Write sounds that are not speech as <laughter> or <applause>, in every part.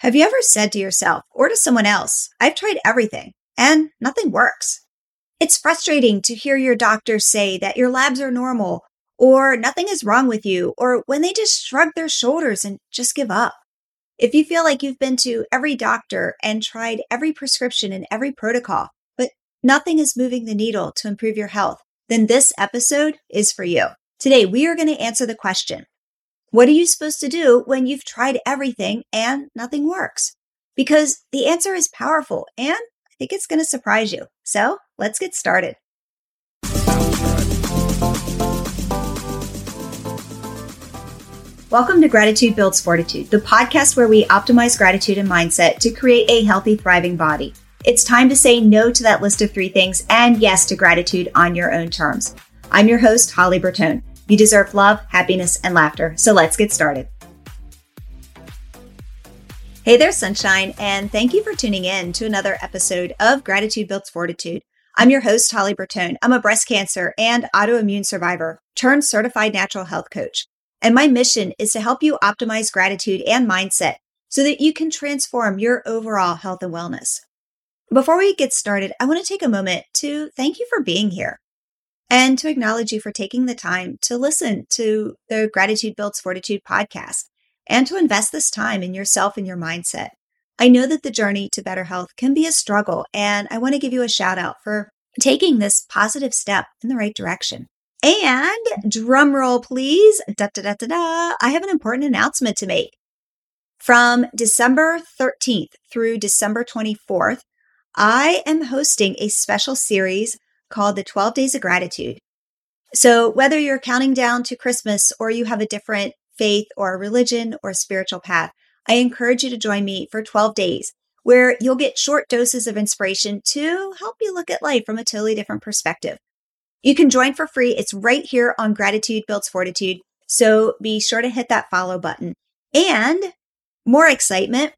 Have you ever said to yourself or to someone else, I've tried everything and nothing works? It's frustrating to hear your doctor say that your labs are normal or nothing is wrong with you, or when they just shrug their shoulders and just give up. If you feel like you've been to every doctor and tried every prescription and every protocol, but nothing is moving the needle to improve your health, then this episode is for you. Today, we are going to answer the question what are you supposed to do when you've tried everything and nothing works? Because the answer is powerful and I think it's going to surprise you. So let's get started. Welcome to Gratitude Builds Fortitude, the podcast where we optimize gratitude and mindset to create a healthy, thriving body. It's time to say no to that list of three things and yes to gratitude on your own terms. I'm your host, Holly Bertone. You deserve love, happiness, and laughter. So let's get started. Hey there, sunshine, and thank you for tuning in to another episode of Gratitude Builds Fortitude. I'm your host, Holly Bertone. I'm a breast cancer and autoimmune survivor turned certified natural health coach. And my mission is to help you optimize gratitude and mindset so that you can transform your overall health and wellness. Before we get started, I want to take a moment to thank you for being here and to acknowledge you for taking the time to listen to the Gratitude Builds Fortitude podcast and to invest this time in yourself and your mindset. I know that the journey to better health can be a struggle, and I want to give you a shout out for taking this positive step in the right direction. And drum roll, please. Da, da, da, da, da. I have an important announcement to make. From December 13th through December 24th, I am hosting a special series called the 12 Days of Gratitude. So, whether you're counting down to Christmas or you have a different faith or religion or spiritual path, I encourage you to join me for 12 days where you'll get short doses of inspiration to help you look at life from a totally different perspective. You can join for free. It's right here on Gratitude Builds Fortitude. So be sure to hit that follow button. And more excitement,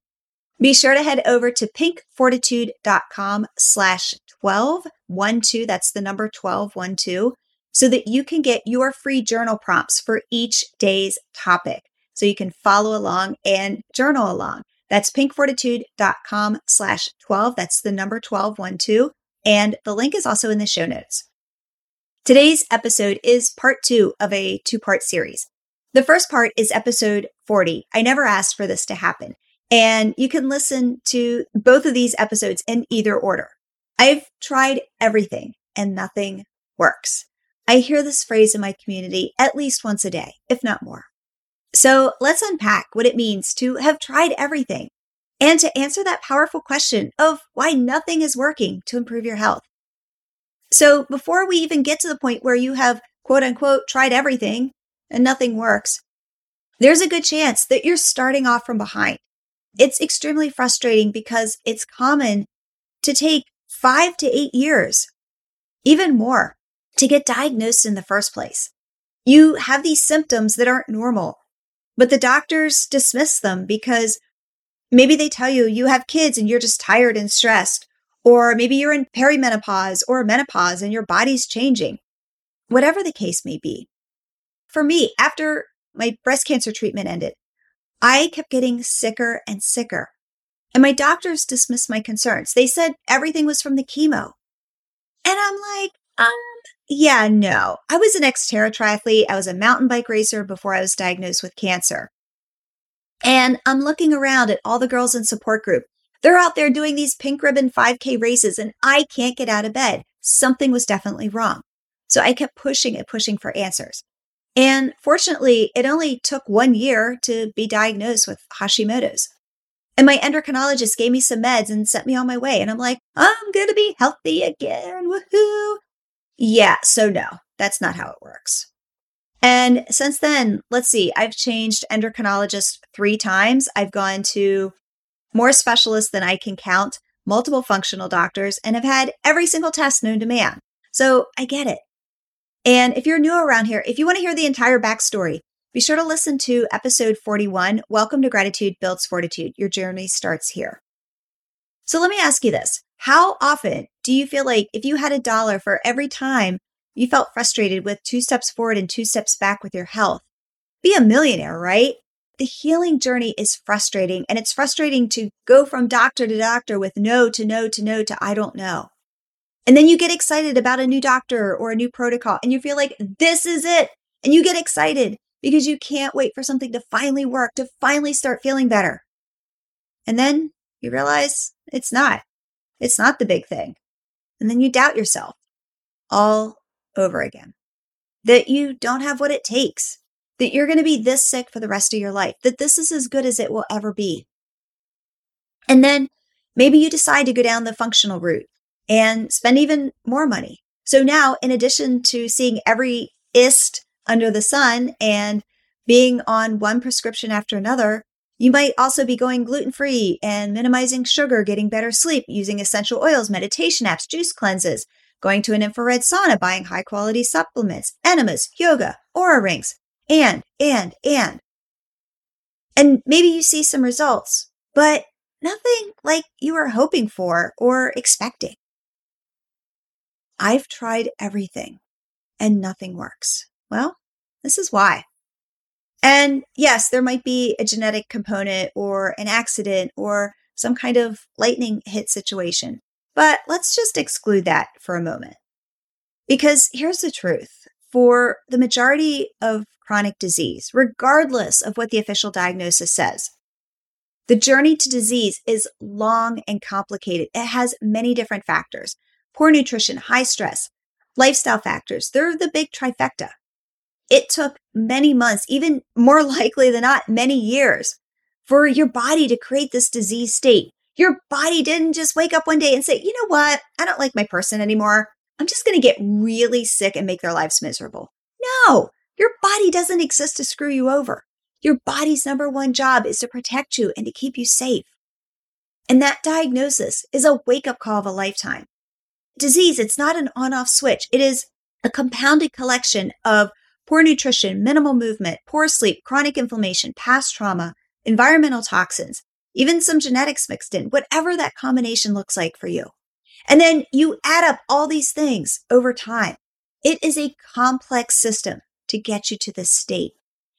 be sure to head over to pinkfortitude.com slash 12 12. That's the number 12 one, two, so that you can get your free journal prompts for each day's topic. So you can follow along and journal along. That's pinkfortitude.com slash 12. That's the number 12 one, two. And the link is also in the show notes. Today's episode is part two of a two part series. The first part is episode 40. I never asked for this to happen. And you can listen to both of these episodes in either order. I've tried everything and nothing works. I hear this phrase in my community at least once a day, if not more. So let's unpack what it means to have tried everything and to answer that powerful question of why nothing is working to improve your health. So before we even get to the point where you have quote unquote tried everything and nothing works, there's a good chance that you're starting off from behind. It's extremely frustrating because it's common to take five to eight years, even more, to get diagnosed in the first place. You have these symptoms that aren't normal, but the doctors dismiss them because maybe they tell you you have kids and you're just tired and stressed, or maybe you're in perimenopause or menopause and your body's changing. Whatever the case may be. For me, after my breast cancer treatment ended, I kept getting sicker and sicker. And my doctors dismissed my concerns. They said everything was from the chemo. And I'm like, um, yeah, no. I was an Xterra triathlete. I was a mountain bike racer before I was diagnosed with cancer. And I'm looking around at all the girls in support group. They're out there doing these pink ribbon 5K races, and I can't get out of bed. Something was definitely wrong. So I kept pushing and pushing for answers. And fortunately, it only took one year to be diagnosed with Hashimoto's. And my endocrinologist gave me some meds and sent me on my way. And I'm like, I'm going to be healthy again. Woohoo. Yeah. So no, that's not how it works. And since then, let's see, I've changed endocrinologist three times. I've gone to more specialists than I can count, multiple functional doctors, and have had every single test known to man. So I get it. And if you're new around here, if you want to hear the entire backstory, be sure to listen to episode 41 Welcome to Gratitude Builds Fortitude. Your journey starts here. So let me ask you this How often do you feel like if you had a dollar for every time you felt frustrated with two steps forward and two steps back with your health? Be a millionaire, right? the healing journey is frustrating and it's frustrating to go from doctor to doctor with no to no to no to I don't know. And then you get excited about a new doctor or a new protocol and you feel like this is it. And you get excited because you can't wait for something to finally work, to finally start feeling better. And then you realize it's not. It's not the big thing. And then you doubt yourself all over again that you don't have what it takes, that you're going to be this sick for the rest of your life, that this is as good as it will ever be. And then maybe you decide to go down the functional route and spend even more money. So now, in addition to seeing every ist under the sun and being on one prescription after another, you might also be going gluten free and minimizing sugar, getting better sleep, using essential oils, meditation apps, juice cleanses, going to an infrared sauna, buying high quality supplements, enemas, yoga, Oura rings, and, and, and. And maybe you see some results, but nothing like you were hoping for or expecting. I've tried everything and nothing works. Well, this is why. And yes, there might be a genetic component or an accident or some kind of lightning hit situation. But let's just exclude that for a moment. Because here's the truth for the majority of chronic disease, regardless of what the official diagnosis says, the journey to disease is long and complicated. It has many different factors poor nutrition, high stress, lifestyle factors. They're the big trifecta. It took many months, even more <laughs> likely than not, many years for your body to create this disease state. Your body didn't just wake up one day and say, you know what? I don't like my person anymore. I'm just going to get really sick and make their lives miserable. No, your body doesn't exist to screw you over. Your body's number one job is to protect you and to keep you safe. And that diagnosis is a wake up call of a lifetime. Disease, it's not an on off switch. It is a compounded collection of poor nutrition, minimal movement, poor sleep, chronic inflammation, past trauma, environmental toxins, even some genetics mixed in, whatever that combination looks like for you. And then you add up all these things over time. It is a complex system to get you to this state.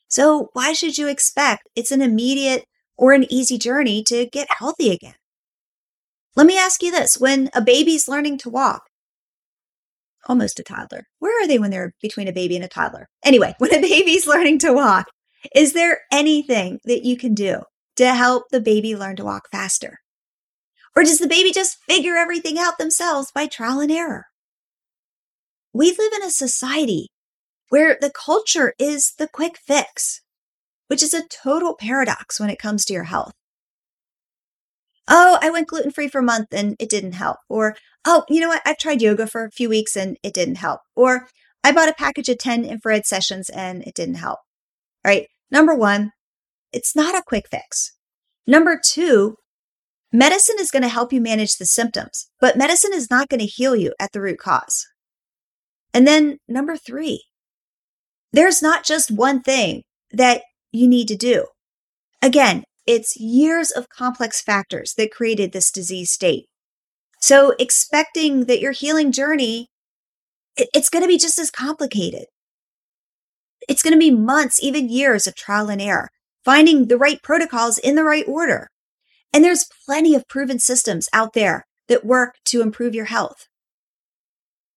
So why should you expect it's an immediate or an easy journey to get healthy again? Let me ask you this. When a baby's learning to walk, almost a toddler. Where are they when they're between a baby and a toddler? Anyway, <laughs> when a baby's learning to walk, is there anything that you can do to help the baby learn to walk faster? Or does the baby just figure everything out themselves by trial and error? We live in a society where the culture is the quick fix, which is a total paradox when it comes to your health oh, I went gluten free for a month and it didn't help. Or, oh, you know what? I've tried yoga for a few weeks and it didn't help. Or, I bought a package of 10 infrared sessions and it didn't help. All right. Number one, it's not a quick fix. Number two, medicine is going to help you manage the symptoms, but medicine is not going to heal you at the root cause. And then number three, there's not just one thing that you need to do. Again, it's years of complex factors that created this disease state. So expecting that your healing journey, it's going to be just as complicated. It's going to be months, even years of trial and error, finding the right protocols in the right order. And there's plenty of proven systems out there that work to improve your health.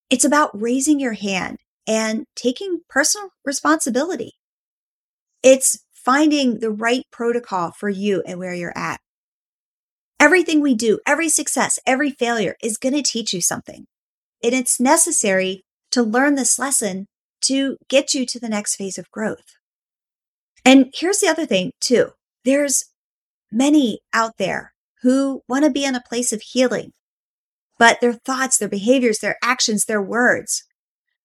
It's about raising your hand and taking personal responsibility. It's finding the right protocol for you and where you're at. Everything we do, every success, every failure is going to teach you something. And it's necessary to learn this lesson to get you to the next phase of growth. And here's the other thing, too. There's many out there who want to be in a place of healing, but their thoughts, their behaviors, their actions, their words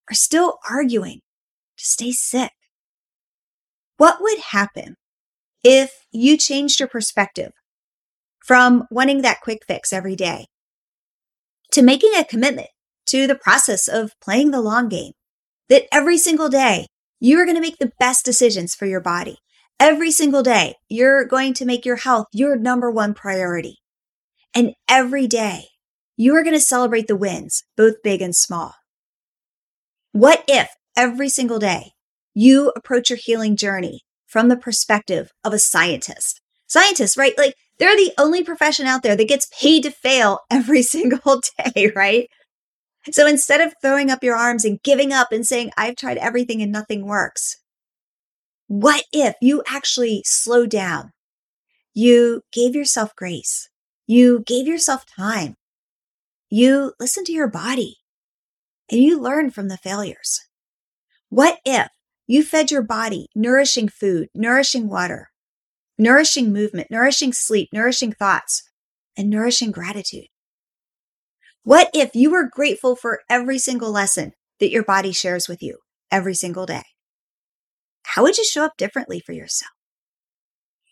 are still arguing to stay sick. What would happen if you changed your perspective from wanting that quick fix every day to making a commitment to the process of playing the long game? That every single day you are going to make the best decisions for your body. Every single day you're going to make your health your number one priority. And every day you are going to celebrate the wins, both big and small. What if every single day you approach your healing journey from the perspective of a scientist. Scientists, right? Like they're the only profession out there that gets paid to fail <laughs> every single day, right? So instead of throwing up your arms and giving up and saying, I've tried everything and nothing works, what if you actually slow down? You gave yourself grace. You gave yourself time. You listened to your body and you learned from the failures. What if you fed your body nourishing food, nourishing water, nourishing movement, nourishing sleep, nourishing thoughts, and nourishing gratitude? What if you were grateful for every single lesson that your body shares with you every single day? How would you show up differently for yourself?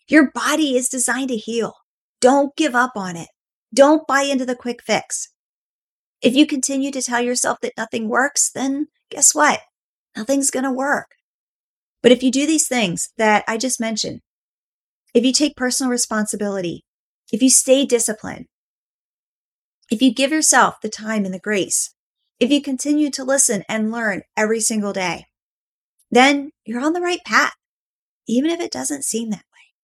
Your body is designed to heal. Don't give up on it. Don't buy into the quick fix. If you continue to tell yourself that nothing works, then guess what? Nothing's going to work. But if you do these things that I just mentioned, if you take personal responsibility, if you stay disciplined, if you give yourself the time and the grace, if you continue to listen and learn every single day, then you're on the right path, even if it doesn't seem that way.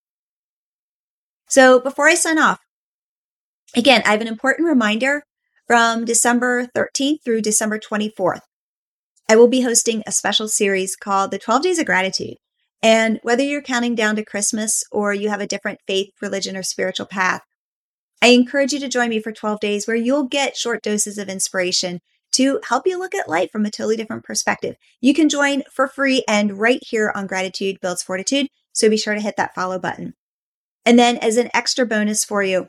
So before I sign off, again, I have an important reminder from December 13th through December 24th. I will be hosting a special series called The 12 Days of Gratitude. And whether you're counting down to Christmas or you have a different faith, religion, or spiritual path, I encourage you to join me for 12 days where you'll get short doses of inspiration to help you look at life from a totally different perspective. You can join for free and right here on Gratitude Builds Fortitude. So be sure to hit that follow button. And then as an extra bonus for you,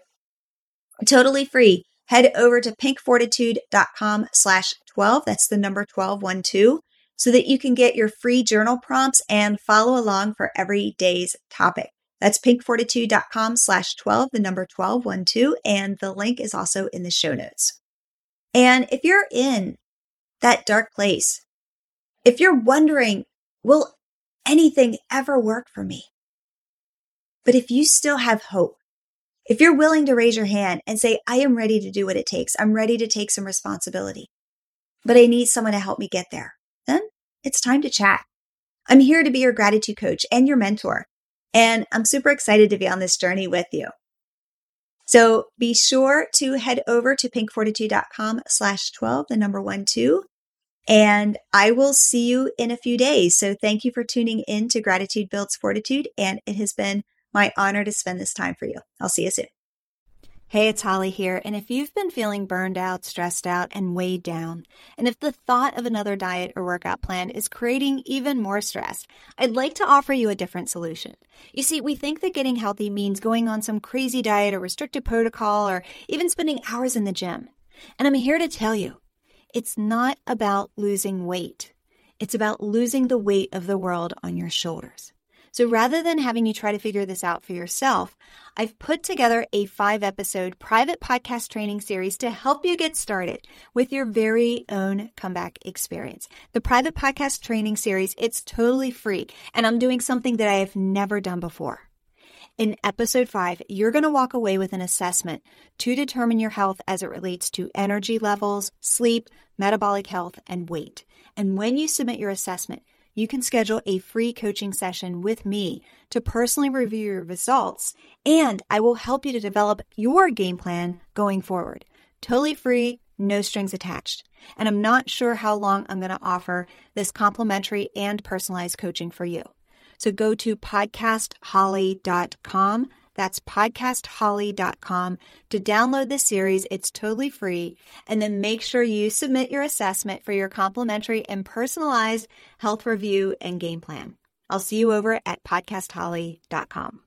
totally free, head over to pinkfortitude.com slash 12. That's the number 1212 so that you can get your free journal prompts and follow along for every day's topic. That's pinkfortitude.com slash 12, the number 1212, and the link is also in the show notes. And if you're in that dark place, if you're wondering, will anything ever work for me? But if you still have hope, if you're willing to raise your hand and say, I am ready to do what it takes, I'm ready to take some responsibility, but I need someone to help me get there, then it's time to chat. I'm here to be your gratitude coach and your mentor. And I'm super excited to be on this journey with you. So be sure to head over to pinkfortitude.com slash 12, the number one, two. And I will see you in a few days. So thank you for tuning in to Gratitude Builds Fortitude. And it has been my honor to spend this time for you. I'll see you soon. Hey, it's Holly here. And if you've been feeling burned out, stressed out, and weighed down, and if the thought of another diet or workout plan is creating even more stress, I'd like to offer you a different solution. You see, we think that getting healthy means going on some crazy diet or restricted protocol or even spending hours in the gym. And I'm here to tell you, it's not about losing weight. It's about losing the weight of the world on your shoulders. So rather than having you try to figure this out for yourself, I've put together a five episode private podcast training series to help you get started with your very own comeback experience. The private podcast training series, it's totally free and I'm doing something that I have never done before. In episode five, you're going to walk away with an assessment to determine your health as it relates to energy levels, sleep, metabolic health, and weight. And when you submit your assessment, you can schedule a free coaching session with me to personally review your results, and I will help you to develop your game plan going forward. Totally free, no strings attached. And I'm not sure how long I'm going to offer this complimentary and personalized coaching for you. So go to podcastholly.com that's podcastholly.com to download the series. It's totally free. And then make sure you submit your assessment for your complimentary and personalized health review and game plan. I'll see you over at podcastholly.com.